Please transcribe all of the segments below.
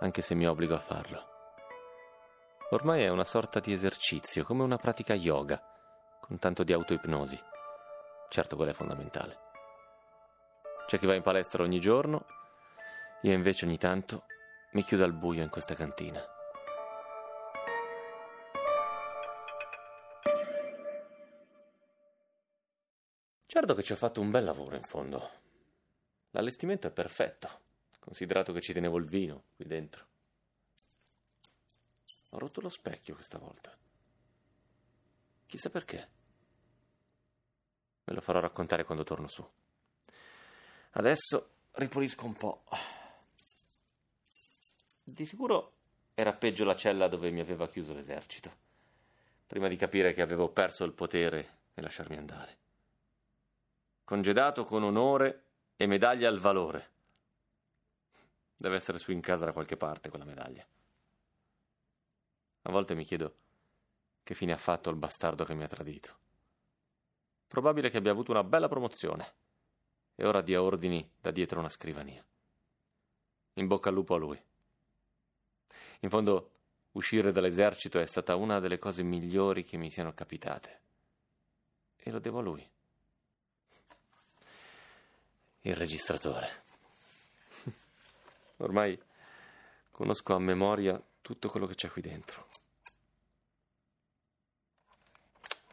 anche se mi obbligo a farlo. Ormai è una sorta di esercizio, come una pratica yoga, con tanto di autoipnosi. Certo, quella è fondamentale. C'è chi va in palestra ogni giorno, io invece ogni tanto mi chiudo al buio in questa cantina. Certo che ci ho fatto un bel lavoro in fondo. L'allestimento è perfetto, considerato che ci tenevo il vino qui dentro. Ho rotto lo specchio questa volta. Chissà perché. Me lo farò raccontare quando torno su. Adesso ripulisco un po'. Di sicuro era peggio la cella dove mi aveva chiuso l'esercito, prima di capire che avevo perso il potere e lasciarmi andare. Congedato con onore e medaglia al valore. Deve essere su in casa da qualche parte quella medaglia. A volte mi chiedo che fine ha fatto il bastardo che mi ha tradito. Probabile che abbia avuto una bella promozione e ora dia ordini da dietro una scrivania. In bocca al lupo a lui. In fondo, uscire dall'esercito è stata una delle cose migliori che mi siano capitate. E lo devo a lui il registratore. Ormai conosco a memoria tutto quello che c'è qui dentro.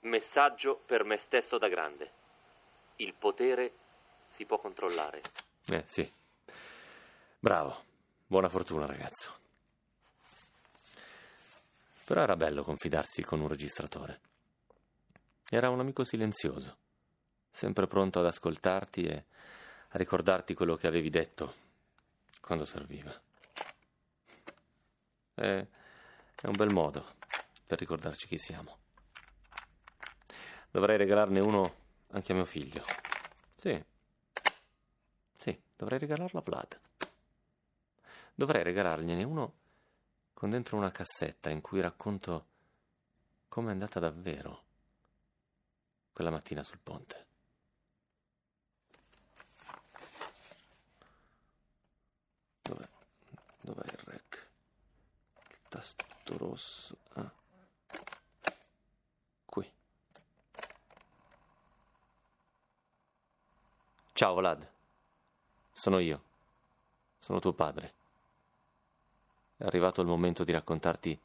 Messaggio per me stesso da grande. Il potere si può controllare. Eh sì. Bravo. Buona fortuna, ragazzo. Però era bello confidarsi con un registratore. Era un amico silenzioso, sempre pronto ad ascoltarti e a ricordarti quello che avevi detto quando serviva. È, è un bel modo per ricordarci chi siamo. Dovrei regalarne uno anche a mio figlio. Sì. Sì, dovrei regalarlo a Vlad. Dovrei regalargliene uno con dentro una cassetta in cui racconto come è andata davvero quella mattina sul ponte. Dov'è il rec? Il tasto rosso. Ah. Qui. Ciao Vlad. Sono io. Sono tuo padre. È arrivato il momento di raccontarti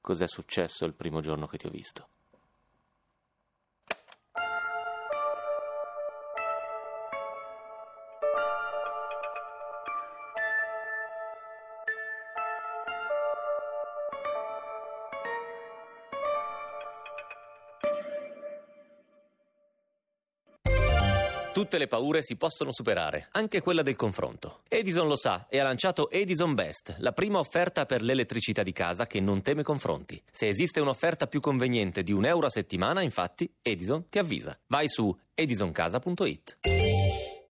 cos'è successo il primo giorno che ti ho visto. Tutte le paure si possono superare, anche quella del confronto. Edison lo sa e ha lanciato Edison Best, la prima offerta per l'elettricità di casa che non teme confronti. Se esiste un'offerta più conveniente di un euro a settimana, infatti, Edison ti avvisa. Vai su edisoncasa.it.